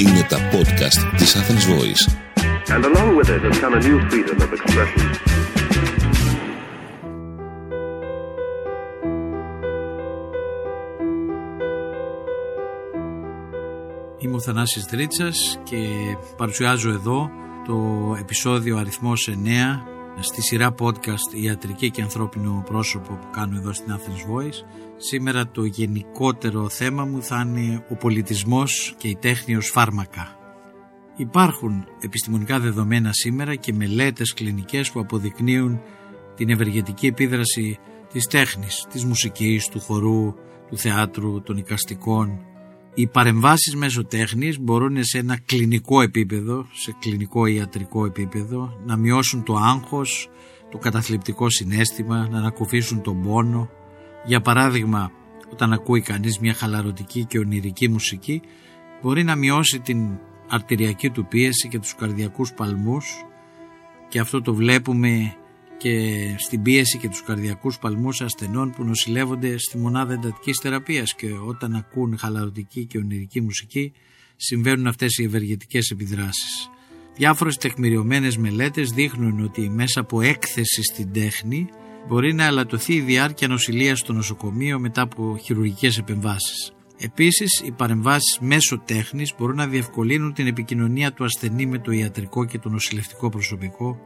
Είναι τα podcast της Athens Voice. And along with it has come a new freedom of expression. Είμαι ο Θανάσης Δρίτσας και παρουσιάζω εδώ το επεισόδιο αριθμός 9 στη σειρά podcast «Ιατρική και ανθρώπινο πρόσωπο» που κάνω εδώ στην Athens Voice. Σήμερα το γενικότερο θέμα μου θα είναι ο πολιτισμός και η τέχνη ως φάρμακα. Υπάρχουν επιστημονικά δεδομένα σήμερα και μελέτες κλινικές που αποδεικνύουν την ευεργετική επίδραση της τέχνης, της μουσικής, του χορού, του θεάτρου, των οικαστικών. Οι παρεμβάσεις μέσω τέχνης μπορούν σε ένα κλινικό επίπεδο, σε κλινικό ιατρικό επίπεδο, να μειώσουν το άγχος, το καταθλιπτικό συνέστημα, να ανακουφίσουν τον πόνο. Για παράδειγμα, όταν ακούει κανείς μια χαλαρωτική και ονειρική μουσική, μπορεί να μειώσει την αρτηριακή του πίεση και τους καρδιακούς παλμούς και αυτό το βλέπουμε και στην πίεση και τους καρδιακούς παλμούς ασθενών που νοσηλεύονται στη μονάδα εντατικής θεραπείας και όταν ακούν χαλαρωτική και ονειρική μουσική συμβαίνουν αυτές οι ευεργετικές επιδράσεις. Διάφορες τεκμηριωμένες μελέτες δείχνουν ότι μέσα από έκθεση στην τέχνη μπορεί να αλατωθεί η διάρκεια νοσηλείας στο νοσοκομείο μετά από χειρουργικές επεμβάσεις. Επίσης, οι παρεμβάσεις μέσω τέχνης μπορούν να διευκολύνουν την επικοινωνία του ασθενή με το ιατρικό και το νοσηλευτικό προσωπικό,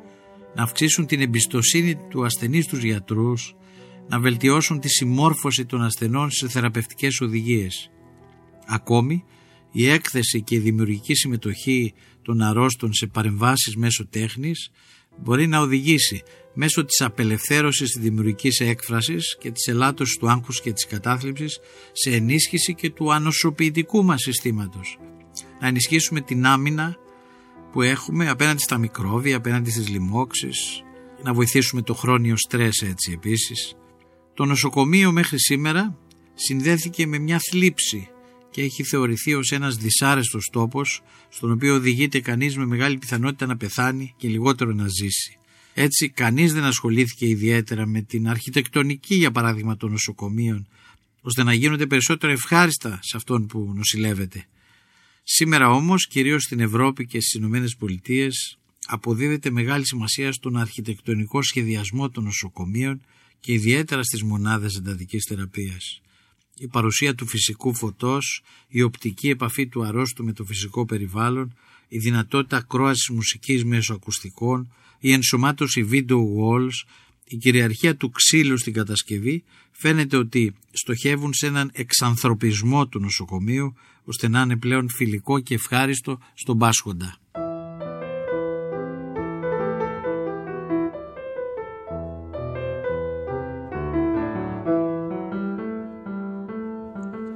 να αυξήσουν την εμπιστοσύνη του ασθενή στους γιατρούς, να βελτιώσουν τη συμμόρφωση των ασθενών σε θεραπευτικές οδηγίες. Ακόμη, η έκθεση και η δημιουργική συμμετοχή των αρρώστων σε παρεμβάσεις μέσω τέχνης μπορεί να οδηγήσει μέσω της απελευθέρωσης της δημιουργικής έκφρασης και της ελάττωσης του άγχους και της κατάθλιψης σε ενίσχυση και του ανοσοποιητικού μας συστήματος. Να ενισχύσουμε την άμυνα που έχουμε απέναντι στα μικρόβια, απέναντι στις λοιμώξεις, να βοηθήσουμε το χρόνιο στρες έτσι επίσης. Το νοσοκομείο μέχρι σήμερα συνδέθηκε με μια θλίψη και έχει θεωρηθεί ως ένας δυσάρεστος τόπος στον οποίο οδηγείται κανείς με μεγάλη πιθανότητα να πεθάνει και λιγότερο να ζήσει. Έτσι κανείς δεν ασχολήθηκε ιδιαίτερα με την αρχιτεκτονική για παράδειγμα των νοσοκομείων ώστε να γίνονται περισσότερο ευχάριστα σε αυτόν που νοσηλεύεται. Σήμερα όμως κυρίως στην Ευρώπη και στις Ηνωμένες Πολιτείες αποδίδεται μεγάλη σημασία στον αρχιτεκτονικό σχεδιασμό των νοσοκομείων και ιδιαίτερα στις μονάδες εντατικής θεραπείας. Η παρουσία του φυσικού φωτός, η οπτική επαφή του αρρώστου με το φυσικό περιβάλλον, η δυνατότητα ακρόασης μουσικής μέσω ακουστικών, η ενσωμάτωση video walls, η κυριαρχία του ξύλου στην κατασκευή φαίνεται ότι στοχεύουν σε έναν εξανθρωπισμό του νοσοκομείου ώστε να είναι πλέον φιλικό και ευχάριστο στον πάσχοντα.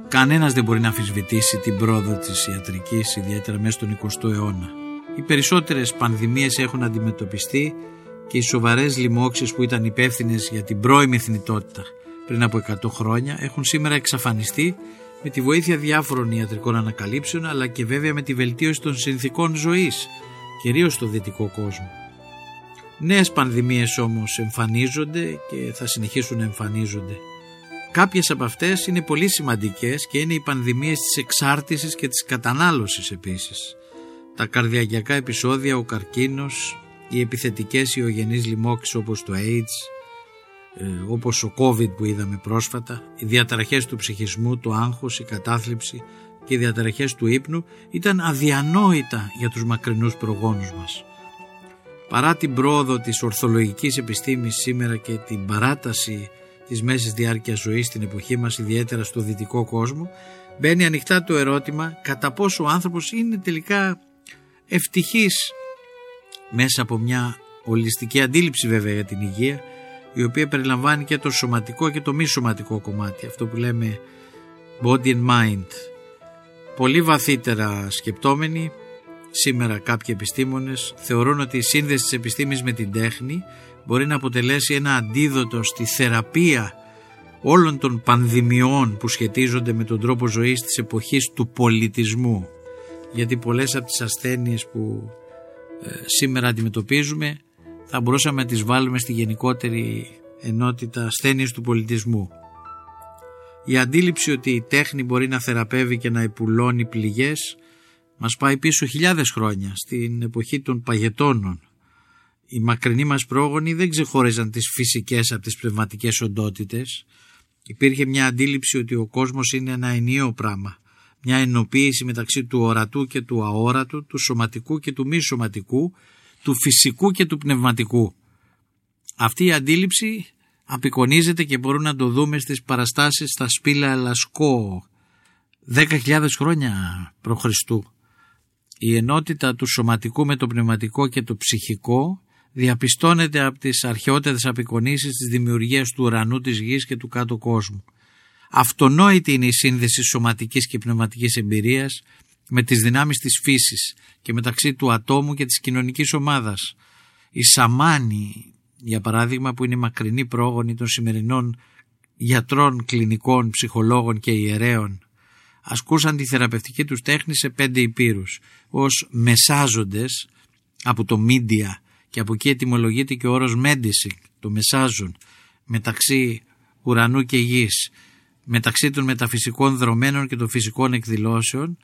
Κανένας δεν μπορεί να αμφισβητήσει την πρόοδο της ιατρικής, ιδιαίτερα μέσα στον 20ο αιώνα. Οι περισσότερες πανδημίες έχουν αντιμετωπιστεί και οι σοβαρές λοιμώξεις που ήταν υπεύθυνες για την πρώιμη θνητότητα πριν από 100 χρόνια έχουν σήμερα εξαφανιστεί με τη βοήθεια διάφορων ιατρικών ανακαλύψεων αλλά και βέβαια με τη βελτίωση των συνθήκων ζωής, κυρίως στο δυτικό κόσμο. Νέες πανδημίες όμως εμφανίζονται και θα συνεχίσουν να εμφανίζονται. Κάποιες από αυτές είναι πολύ σημαντικές και είναι οι πανδημίες της εξάρτησης και της κατανάλωσης επίσης. Τα καρδιακιακά επεισόδια, ο καρκίνος, οι επιθετικές ιογενείς λοιμώξεις όπως το AIDS, ε, όπως ο COVID που είδαμε πρόσφατα, οι διαταραχές του ψυχισμού, το άγχος, η κατάθλιψη και οι διαταραχές του ύπνου ήταν αδιανόητα για τους μακρινούς προγόνους μας. Παρά την πρόοδο της ορθολογικής επιστήμης σήμερα και την παράταση της μέσης διάρκειας ζωής στην εποχή μας, ιδιαίτερα στο δυτικό κόσμο, μπαίνει ανοιχτά το ερώτημα κατά πόσο ο άνθρωπος είναι τελικά ευτυχής μέσα από μια ολιστική αντίληψη βέβαια για την υγεία η οποία περιλαμβάνει και το σωματικό και το μη σωματικό κομμάτι αυτό που λέμε body and mind. Πολύ βαθύτερα σκεπτόμενοι σήμερα κάποιοι επιστήμονες θεωρούν ότι η σύνδεση της επιστήμης με την τέχνη μπορεί να αποτελέσει ένα αντίδοτο στη θεραπεία όλων των πανδημιών που σχετίζονται με τον τρόπο ζωής της εποχής του πολιτισμού. Γιατί πολλές από τις ασθένειες που ε, σήμερα αντιμετωπίζουμε θα μπορούσαμε να τις βάλουμε στη γενικότερη ενότητα ασθένειες του πολιτισμού. Η αντίληψη ότι η τέχνη μπορεί να θεραπεύει και να επουλώνει πληγές μας πάει πίσω χιλιάδες χρόνια στην εποχή των παγετώνων. Οι μακρινοί μας πρόγονοι δεν ξεχώριζαν τις φυσικές από τις πνευματικές οντότητες. Υπήρχε μια αντίληψη ότι ο κόσμος είναι ένα ενιαίο πράγμα. Μια ενοποίηση μεταξύ του ορατού και του αόρατου, του σωματικού και του μη σωματικού, του φυσικού και του πνευματικού. Αυτή η αντίληψη απεικονίζεται και μπορούμε να το δούμε στις παραστάσεις στα σπήλα Λασκό 10.000 χρόνια π.Χ. Η ενότητα του σωματικού με το πνευματικό και το ψυχικό διαπιστώνεται από τις αρχαιότερες απεικονίσεις της δημιουργίας του ουρανού, της γης και του κάτω κόσμου. Αυτονόητη είναι η σύνδεση σωματικής και πνευματικής εμπειρίας με τις δυνάμεις της φύσης και μεταξύ του ατόμου και της κοινωνικής ομάδας. Οι σαμάνοι, για παράδειγμα, που είναι οι μακρινοί πρόγονοι των σημερινών γιατρών, κλινικών, ψυχολόγων και ιερέων, ασκούσαν τη θεραπευτική τους τέχνη σε πέντε υπήρους ως μεσάζοντες από το μίντια και από εκεί ετοιμολογείται και ο όρος μέντιση, το μεσάζον, μεταξύ ουρανού και γης, μεταξύ των μεταφυσικών δρομένων και των φυσικών εκδηλώσεων,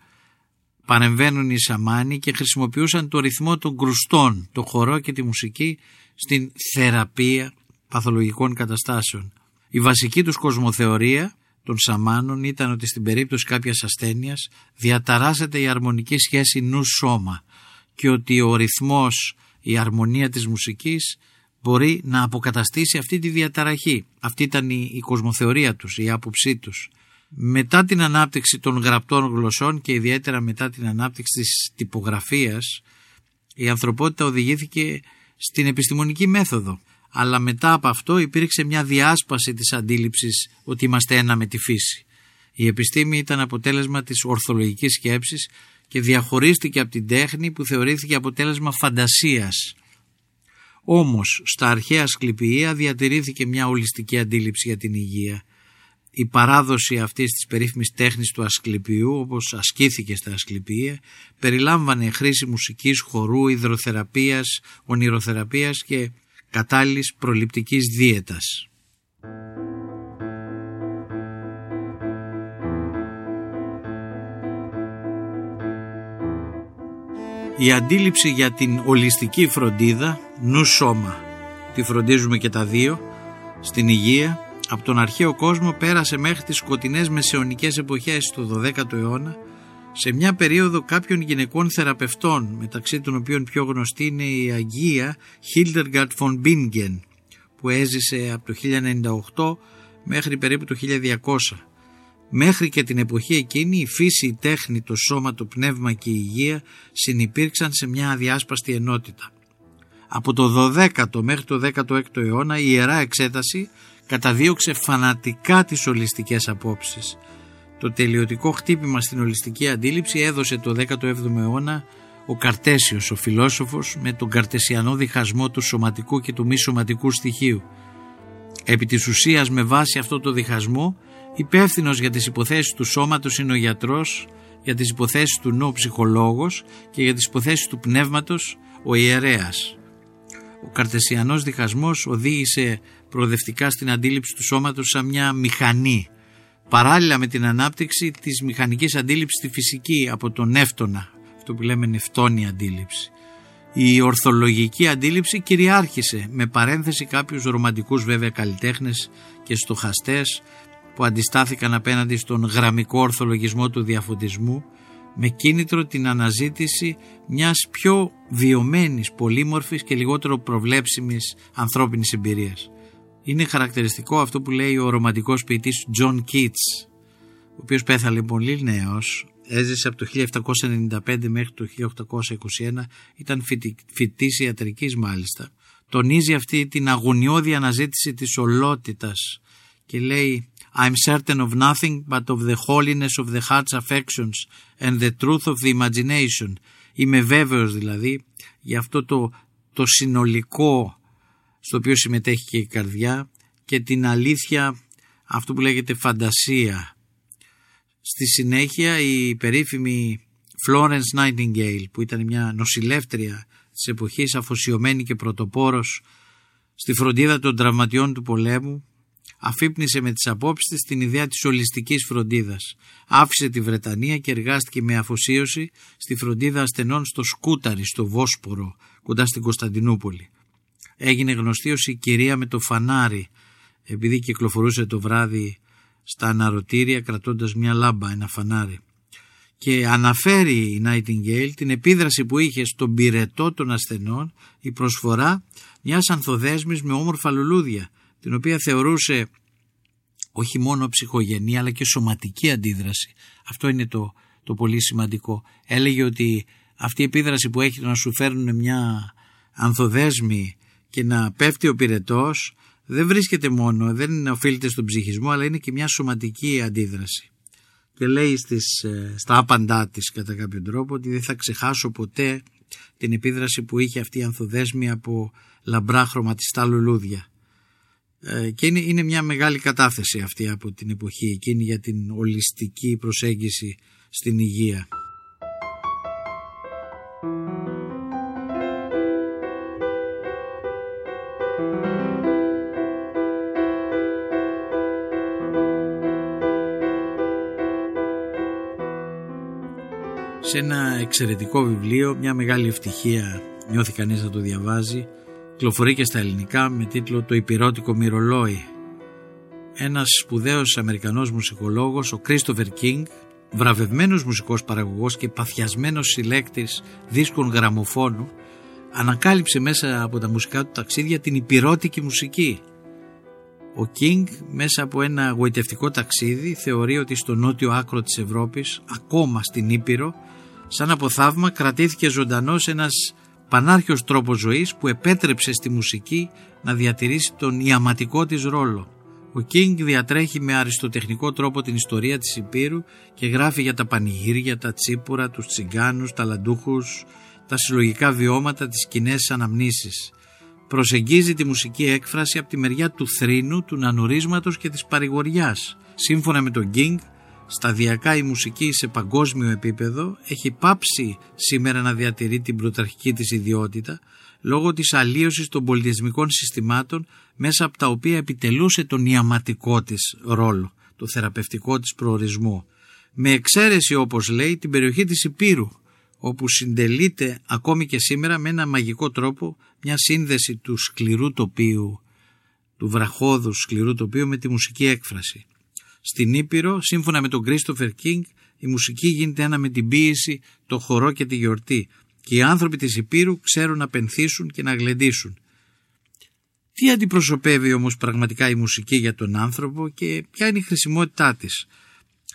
παρεμβαίνουν οι σαμάνοι και χρησιμοποιούσαν το ρυθμό των κρουστών, το χορό και τη μουσική στην θεραπεία παθολογικών καταστάσεων. Η βασική τους κοσμοθεωρία των σαμάνων ήταν ότι στην περίπτωση κάποιας ασθένειας διαταράσσεται η αρμονική σχέση νου-σώμα και ότι ο ρυθμός, η αρμονία της μουσικής μπορεί να αποκαταστήσει αυτή τη διαταραχή. Αυτή ήταν η, η κοσμοθεωρία τους, η άποψή τους. Μετά την ανάπτυξη των γραπτών γλωσσών και ιδιαίτερα μετά την ανάπτυξη της τυπογραφίας η ανθρωπότητα οδηγήθηκε στην επιστημονική μέθοδο αλλά μετά από αυτό υπήρξε μια διάσπαση της αντίληψης ότι είμαστε ένα με τη φύση. Η επιστήμη ήταν αποτέλεσμα της ορθολογικής σκέψης και διαχωρίστηκε από την τέχνη που θεωρήθηκε αποτέλεσμα φαντασίας. Όμως στα αρχαία Ασκληπιεία διατηρήθηκε μια ολιστική αντίληψη για την υγεία. Η παράδοση αυτής της περίφημης τέχνης του Ασκληπιού όπως ασκήθηκε στα Ασκληπία περιλάμβανε χρήση μουσικής, χορού, υδροθεραπείας, ονειροθεραπείας και κατάλληλης προληπτικής δίαιτας. Η αντίληψη για την ολιστική φροντίδα, νου σώμα, τη φροντίζουμε και τα δύο, στην υγεία, από τον αρχαίο κόσμο πέρασε μέχρι τις σκοτεινές μεσαιωνικές εποχές του 12ου αιώνα σε μια περίοδο κάποιων γυναικών θεραπευτών, μεταξύ των οποίων πιο γνωστή είναι η Αγία Hildegard von Bingen, που έζησε από το 1098 μέχρι περίπου το 1200. Μέχρι και την εποχή εκείνη η φύση, η τέχνη, το σώμα, το πνεύμα και η υγεία συνυπήρξαν σε μια αδιάσπαστη ενότητα. Από το 12ο μέχρι το 16ο αιώνα η Ιερά Εξέταση καταδίωξε φανατικά τις ολιστικές απόψεις το τελειωτικό χτύπημα στην ολιστική αντίληψη έδωσε το 17ο αιώνα ο Καρτέσιος, ο φιλόσοφος, με τον καρτεσιανό διχασμό του σωματικού και του μη σωματικού στοιχείου. Επί της ουσίας με βάση αυτό το διχασμό, υπεύθυνος για τις υποθέσεις του σώματος είναι ο γιατρός, για τις υποθέσεις του νου ο ψυχολόγος και για τις υποθέσεις του πνεύματος ο ιερέας. Ο καρτεσιανός διχασμός οδήγησε προοδευτικά στην αντίληψη του σώματος σαν μια μηχανή παράλληλα με την ανάπτυξη της μηχανικής αντίληψης στη φυσική από τον νεύτωνα, αυτό που λέμε νευτόνη αντίληψη. Η ορθολογική αντίληψη κυριάρχησε με παρένθεση κάποιους ρομαντικούς βέβαια καλλιτέχνες και στοχαστές που αντιστάθηκαν απέναντι στον γραμμικό ορθολογισμό του διαφωτισμού με κίνητρο την αναζήτηση μιας πιο βιωμένης, πολύμορφης και λιγότερο προβλέψιμης ανθρώπινης εμπειρίας. Είναι χαρακτηριστικό αυτό που λέει ο ρομαντικός ποιητής John Keats, ο οποίος πέθανε πολύ νέος, έζησε από το 1795 μέχρι το 1821, ήταν φοιτής ιατρικής μάλιστα. Τονίζει αυτή την αγωνιώδη αναζήτηση της ολότητας και λέει I'm certain of nothing but of the holiness of the heart's affections and the truth of the imagination. Είμαι βέβαιος δηλαδή για αυτό το, το συνολικό στο οποίο συμμετέχει και η καρδιά και την αλήθεια αυτό που λέγεται φαντασία. Στη συνέχεια η περίφημη Florence Nightingale που ήταν μια νοσηλεύτρια της εποχής αφοσιωμένη και πρωτοπόρος στη φροντίδα των τραυματιών του πολέμου αφύπνισε με τις απόψεις της την ιδέα της ολιστικής φροντίδας. Άφησε τη Βρετανία και εργάστηκε με αφοσίωση στη φροντίδα ασθενών στο Σκούταρι, στο Βόσπορο, κοντά στην Κωνσταντινούπολη. Έγινε γνωστή ως η κυρία με το φανάρι, επειδή κυκλοφορούσε το βράδυ στα αναρωτήρια κρατώντας μια λάμπα, ένα φανάρι. Και αναφέρει η Nightingale την επίδραση που είχε στον πυρετό των ασθενών η προσφορά μιας ανθοδέσμης με όμορφα λουλούδια, την οποία θεωρούσε όχι μόνο ψυχογενή αλλά και σωματική αντίδραση. Αυτό είναι το, το πολύ σημαντικό. Έλεγε ότι αυτή η επίδραση που έχει να σου φέρνουν μια ανθοδέσμη και να πέφτει ο πυρετός δεν βρίσκεται μόνο, δεν οφείλεται στον ψυχισμό αλλά είναι και μια σωματική αντίδραση. Και λέει στις, ε, στα άπαντά της κατά κάποιο τρόπο ότι δεν θα ξεχάσω ποτέ την επίδραση που είχε αυτή η ανθοδέσμη από λαμπρά χρωματιστά λουλούδια. Ε, και είναι, είναι μια μεγάλη κατάθεση αυτή από την εποχή εκείνη για την ολιστική προσέγγιση στην υγεία. Σε ένα εξαιρετικό βιβλίο, μια μεγάλη ευτυχία νιώθει κανείς να το διαβάζει Κυκλοφορεί και στα ελληνικά με τίτλο «Το υπηρώτικο μυρολόι». Ένας σπουδαίος Αμερικανός μουσικολόγος, ο Κρίστοφερ Κίνγκ, βραβευμένος μουσικός παραγωγός και παθιασμένος συλλέκτης δίσκων γραμμοφώνου, ανακάλυψε μέσα από τα μουσικά του ταξίδια την υπηρώτικη μουσική. Ο Κίνγκ μέσα από ένα γοητευτικό ταξίδι θεωρεί ότι στο νότιο άκρο της Ευρώπης, ακόμα στην Ήπειρο, σαν από θαύμα κρατήθηκε ζωντανός ένας πανάρχιος τρόπος ζωής που επέτρεψε στη μουσική να διατηρήσει τον ιαματικό της ρόλο. Ο Κίνγκ διατρέχει με αριστοτεχνικό τρόπο την ιστορία της Υπήρου και γράφει για τα πανηγύρια, τα τσίπουρα, τους τσιγκάνους, τα λαντούχους, τα συλλογικά βιώματα, τις κοινές αναμνήσεις. Προσεγγίζει τη μουσική έκφραση από τη μεριά του θρήνου, του νανουρίσματος και της παρηγοριάς. Σύμφωνα με τον Κίνγκ, σταδιακά η μουσική σε παγκόσμιο επίπεδο έχει πάψει σήμερα να διατηρεί την πρωταρχική της ιδιότητα λόγω της αλλίωσης των πολιτισμικών συστημάτων μέσα από τα οποία επιτελούσε τον ιαματικό της ρόλο, το θεραπευτικό της προορισμό. Με εξαίρεση όπως λέει την περιοχή της Υπήρου όπου συντελείται ακόμη και σήμερα με ένα μαγικό τρόπο μια σύνδεση του σκληρού τοπίου, του βραχώδου σκληρού τοπίου με τη μουσική έκφραση. Στην Ήπειρο, σύμφωνα με τον Κρίστοφερ Κίνγκ, η μουσική γίνεται ένα με την ποίηση, το χορό και τη γιορτή και οι άνθρωποι της Υπήρου ξέρουν να πενθήσουν και να γλεντήσουν. Τι αντιπροσωπεύει όμως πραγματικά η μουσική για τον άνθρωπο και ποια είναι η χρησιμότητά της;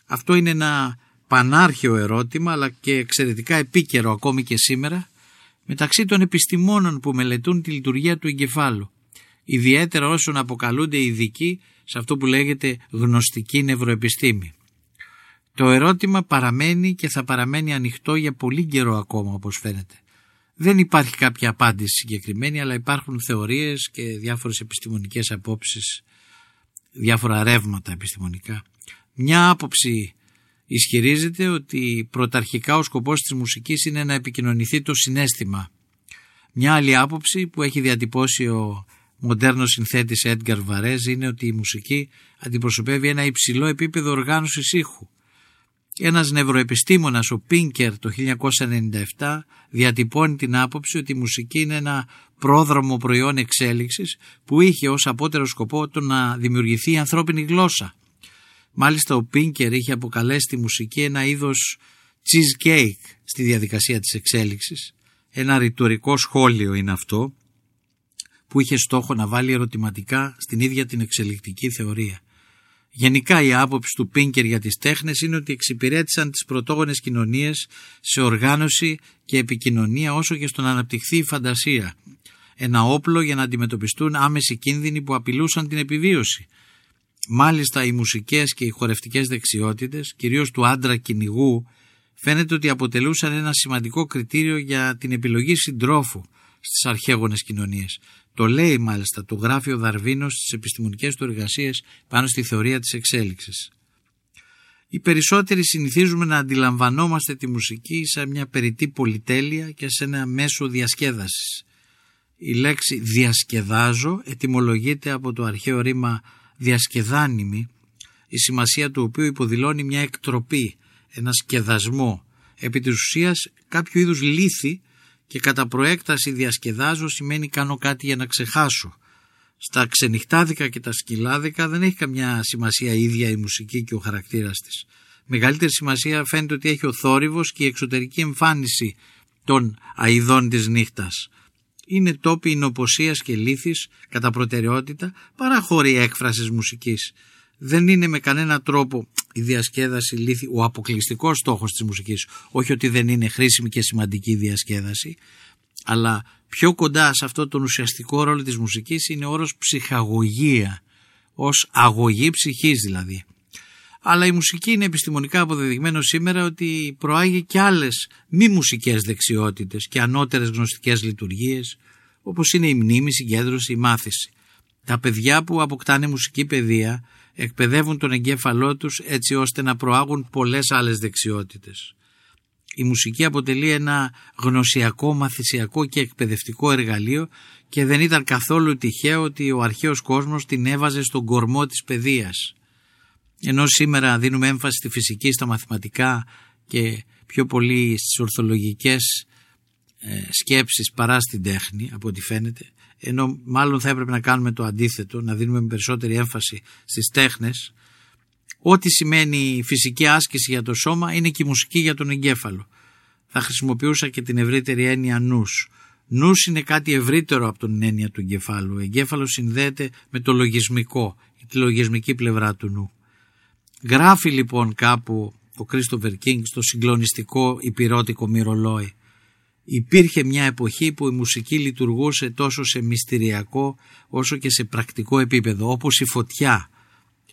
Αυτό είναι ένα πανάρχαιο ερώτημα αλλά και εξαιρετικά επίκαιρο ακόμη και σήμερα μεταξύ των επιστημόνων που μελετούν τη λειτουργία του εγκεφάλου ιδιαίτερα όσων αποκαλούνται ειδικοί σε αυτό που λέγεται γνωστική νευροεπιστήμη. Το ερώτημα παραμένει και θα παραμένει ανοιχτό για πολύ καιρό ακόμα όπως φαίνεται. Δεν υπάρχει κάποια απάντηση συγκεκριμένη αλλά υπάρχουν θεωρίες και διάφορες επιστημονικές απόψεις, διάφορα ρεύματα επιστημονικά. Μια άποψη ισχυρίζεται ότι πρωταρχικά ο σκοπός της μουσικής είναι να επικοινωνηθεί το συνέστημα. Μια άλλη άποψη που έχει διατυπώσει ο μοντέρνο συνθέτης Edgar Varese είναι ότι η μουσική αντιπροσωπεύει ένα υψηλό επίπεδο οργάνωσης ήχου. Ένας νευροεπιστήμονας, ο Πίνκερ το 1997 διατυπώνει την άποψη ότι η μουσική είναι ένα πρόδρομο προϊόν εξέλιξης που είχε ως απότερο σκοπό το να δημιουργηθεί η ανθρώπινη γλώσσα. Μάλιστα ο Πίνκερ είχε αποκαλέσει τη μουσική ένα είδος cheesecake στη διαδικασία της εξέλιξης. Ένα ρητορικό σχόλιο είναι αυτό που είχε στόχο να βάλει ερωτηματικά στην ίδια την εξελικτική θεωρία. Γενικά η άποψη του Πίνκερ για τις τέχνες είναι ότι εξυπηρέτησαν τις πρωτόγονες κοινωνίες σε οργάνωση και επικοινωνία όσο και στο να αναπτυχθεί η φαντασία. Ένα όπλο για να αντιμετωπιστούν άμεση κίνδυνοι που απειλούσαν την επιβίωση. Μάλιστα οι μουσικές και οι χορευτικές δεξιότητες, κυρίως του άντρα κυνηγού, φαίνεται ότι αποτελούσαν ένα σημαντικό κριτήριο για την επιλογή συντρόφου στις αρχαίγονες κοινωνίες. Το λέει μάλιστα, το γράφει ο Δαρβίνος στις επιστημονικές του εργασίες πάνω στη θεωρία της εξέλιξης. Οι περισσότεροι συνηθίζουμε να αντιλαμβανόμαστε τη μουσική σαν μια περιττή πολυτέλεια και σε ένα μέσο διασκέδασης. Η λέξη διασκεδάζω ετυμολογείται από το αρχαίο ρήμα διασκεδάνιμη, η σημασία του οποίου υποδηλώνει μια εκτροπή, ένα σκεδασμό, επί της ουσίας κάποιο είδους λύθη και κατά προέκταση διασκεδάζω σημαίνει κάνω κάτι για να ξεχάσω. Στα ξενυχτάδικα και τα σκυλάδικα δεν έχει καμιά σημασία ίδια η μουσική και ο χαρακτήρας της. Μεγαλύτερη σημασία φαίνεται ότι έχει ο θόρυβος και η εξωτερική εμφάνιση των αειδών της νύχτας. Είναι τόποι εινοποσίας και λύθης κατά προτεραιότητα παρά χώροι έκφρασης μουσικής. Δεν είναι με κανένα τρόπο η διασκέδαση λύθη ο αποκλειστικός στόχος της μουσικής. Όχι ότι δεν είναι χρήσιμη και σημαντική η διασκέδαση, αλλά πιο κοντά σε αυτό τον ουσιαστικό ρόλο της μουσικής είναι ο όρος ψυχαγωγία, ως αγωγή ψυχής δηλαδή. Αλλά η μουσική είναι επιστημονικά αποδεδειγμένο σήμερα ότι προάγει και άλλες μη μουσικές δεξιότητες και ανώτερες γνωστικές λειτουργίες, όπως είναι η μνήμη, η συγκέντρωση, η μάθηση. Τα παιδιά που αποκτάνε μουσική παιδεία εκπαιδεύουν τον εγκέφαλό τους έτσι ώστε να προάγουν πολλές άλλες δεξιότητες. Η μουσική αποτελεί ένα γνωσιακό, μαθησιακό και εκπαιδευτικό εργαλείο και δεν ήταν καθόλου τυχαίο ότι ο αρχαίος κόσμος την έβαζε στον κορμό της παιδείας. Ενώ σήμερα δίνουμε έμφαση στη φυσική, στα μαθηματικά και πιο πολύ στις ορθολογικές ε, σκέψεις παρά στην τέχνη από ό,τι φαίνεται ενώ μάλλον θα έπρεπε να κάνουμε το αντίθετο, να δίνουμε περισσότερη έμφαση στις τέχνες, ό,τι σημαίνει φυσική άσκηση για το σώμα είναι και η μουσική για τον εγκέφαλο. Θα χρησιμοποιούσα και την ευρύτερη έννοια νους. Νους είναι κάτι ευρύτερο από την έννοια του εγκεφάλου. Ο εγκέφαλος συνδέεται με το λογισμικό, τη λογισμική πλευρά του νου. Γράφει λοιπόν κάπου ο Κρίστοφερ Κίνγκ στο συγκλονιστικό υπηρώτικο μυρολόι Υπήρχε μια εποχή που η μουσική λειτουργούσε τόσο σε μυστηριακό όσο και σε πρακτικό επίπεδο, όπως η φωτιά.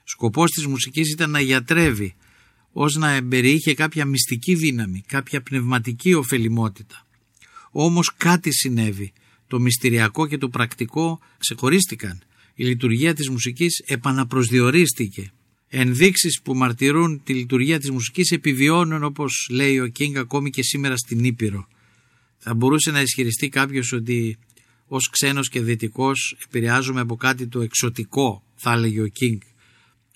Σκοπός της μουσικής ήταν να γιατρεύει, ως να εμπεριείχε κάποια μυστική δύναμη, κάποια πνευματική ωφελημότητα. Όμως κάτι συνέβη. Το μυστηριακό και το πρακτικό ξεχωρίστηκαν. Η λειτουργία της μουσικής επαναπροσδιορίστηκε. Ενδείξεις που μαρτυρούν τη λειτουργία της μουσικής επιβιώνουν όπως λέει ο Κίνγκ ακόμη και σήμερα στην Ήπειρο. Θα μπορούσε να ισχυριστεί κάποιος ότι ως ξένος και δυτικός επηρεάζομαι από κάτι το εξωτικό, θα έλεγε ο Κίνγκ.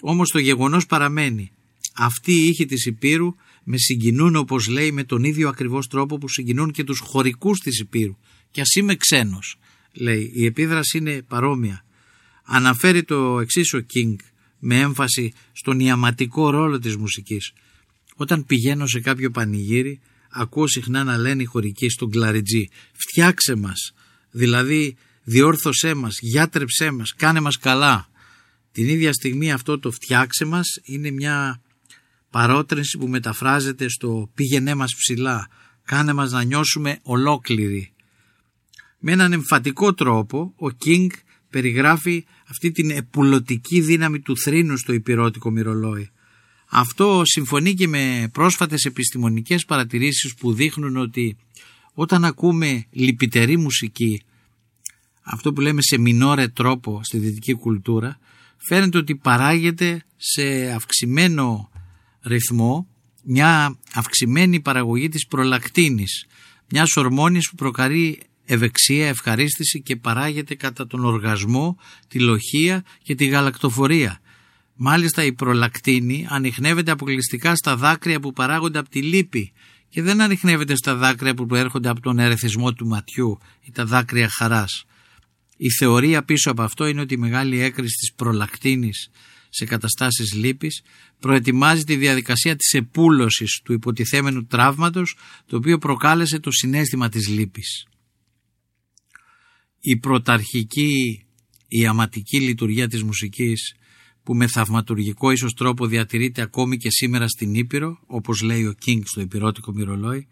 Όμως το γεγονός παραμένει. Αυτοί οι ήχοι της Υπήρου με συγκινούν όπως λέει με τον ίδιο ακριβώς τρόπο που συγκινούν και τους χωρικούς της Υπήρου. Και ας είμαι ξένος, λέει. Η επίδραση είναι παρόμοια. Αναφέρει το εξής ο Κίνγκ με έμφαση στον ιαματικό ρόλο της μουσικής. Όταν πηγαίνω σε κάποιο πανηγύρι ακούω συχνά να λένε οι χωρικοί στον κλαριτζή φτιάξε μας, δηλαδή διόρθωσέ μας, γιάτρεψέ μας, κάνε μας καλά. Την ίδια στιγμή αυτό το φτιάξε μας είναι μια παρότρινση που μεταφράζεται στο πήγαινέ μας ψηλά, κάνε μας να νιώσουμε ολόκληροι. Με έναν εμφατικό τρόπο ο Κίνγκ περιγράφει αυτή την επουλωτική δύναμη του θρήνου στο υπηρώτικο μυρολόι. Αυτό συμφωνεί και με πρόσφατες επιστημονικές παρατηρήσεις που δείχνουν ότι όταν ακούμε λυπητερή μουσική, αυτό που λέμε σε μινόρε τρόπο στη δυτική κουλτούρα, φαίνεται ότι παράγεται σε αυξημένο ρυθμό μια αυξημένη παραγωγή της προλακτίνης, μιας ορμόνης που προκαρεί ευεξία, ευχαρίστηση και παράγεται κατά τον οργασμό, τη λοχεία και τη γαλακτοφορία Μάλιστα η προλακτίνη ανοιχνεύεται αποκλειστικά στα δάκρυα που παράγονται από τη λύπη και δεν ανοιχνεύεται στα δάκρυα που προέρχονται από τον ερεθισμό του ματιού ή τα δάκρυα χαράς. Η θεωρία πίσω από αυτό είναι ότι η μεγάλη έκρηση της προλακτίνης σε καταστάσεις λύπης προετοιμάζει τη διαδικασία της επούλωσης του υποτιθέμενου τραύματος το οποίο προκάλεσε το συνέστημα της λύπης. Η πρωταρχική, η αματική λειτουργία της μουσικής που με θαυματουργικό ίσως τρόπο διατηρείται ακόμη και σήμερα στην Ήπειρο, όπως λέει ο Κίνγκ στο υπηρώτικο μυρολόι,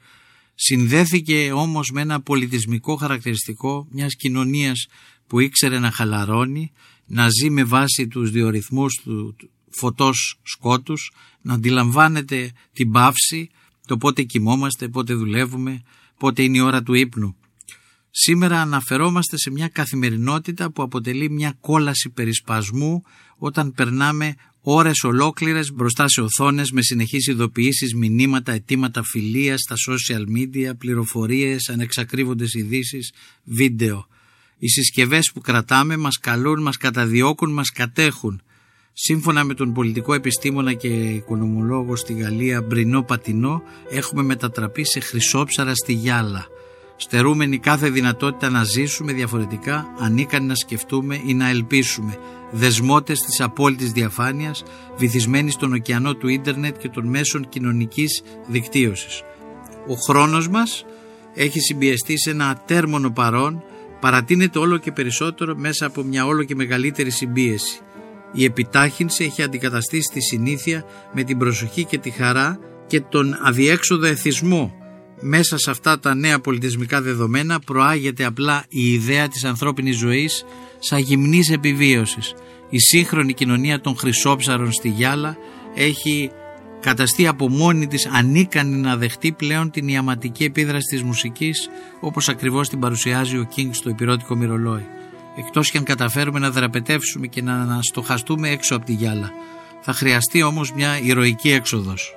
συνδέθηκε όμως με ένα πολιτισμικό χαρακτηριστικό μιας κοινωνίας που ήξερε να χαλαρώνει, να ζει με βάση τους διορυθμούς του φωτός σκότους, να αντιλαμβάνεται την παύση, το πότε κοιμόμαστε, πότε δουλεύουμε, πότε είναι η ώρα του ύπνου. Σήμερα αναφερόμαστε σε μια καθημερινότητα που αποτελεί μια κόλαση περισπασμού όταν περνάμε ώρες ολόκληρες μπροστά σε οθόνες με συνεχείς ειδοποιήσεις, μηνύματα, αιτήματα φιλίας στα social media, πληροφορίες, ανεξακρίβοντες ειδήσεις, βίντεο. Οι συσκευές που κρατάμε μας καλούν, μας καταδιώκουν, μας κατέχουν. Σύμφωνα με τον πολιτικό επιστήμονα και οικονομολόγο στη Γαλλία Μπρινό Πατινό έχουμε μετατραπεί σε χρυσόψαρα στη γυάλα. Στερούμενοι κάθε δυνατότητα να ζήσουμε διαφορετικά, ανίκανοι να σκεφτούμε ή να ελπίσουμε. Δεσμότες της απόλυτης διαφάνειας, βυθισμένοι στον ωκεανό του ίντερνετ και των μέσων κοινωνικής δικτύωσης. Ο χρόνος μας έχει συμπιεστεί σε ένα ατέρμονο παρόν, παρατείνεται όλο και περισσότερο μέσα από μια όλο και μεγαλύτερη συμπίεση. Η επιτάχυνση έχει αντικαταστήσει τη συνήθεια με την προσοχή και τη χαρά και τον αδιέξοδο εθισμό. Μέσα σε αυτά τα νέα πολιτισμικά δεδομένα προάγεται απλά η ιδέα της ανθρώπινης ζωής σαν γυμνής επιβίωσης. Η σύγχρονη κοινωνία των χρυσόψαρων στη Γιάλα έχει καταστεί από μόνη της ανίκανη να δεχτεί πλέον την ιαματική επίδραση της μουσικής όπως ακριβώς την παρουσιάζει ο Κίνγκ στο υπηρώτικο μυρολόι εκτός και αν καταφέρουμε να δραπετεύσουμε και να αναστοχαστούμε έξω από τη γυάλα. Θα χρειαστεί όμως μια ηρωική έξοδος.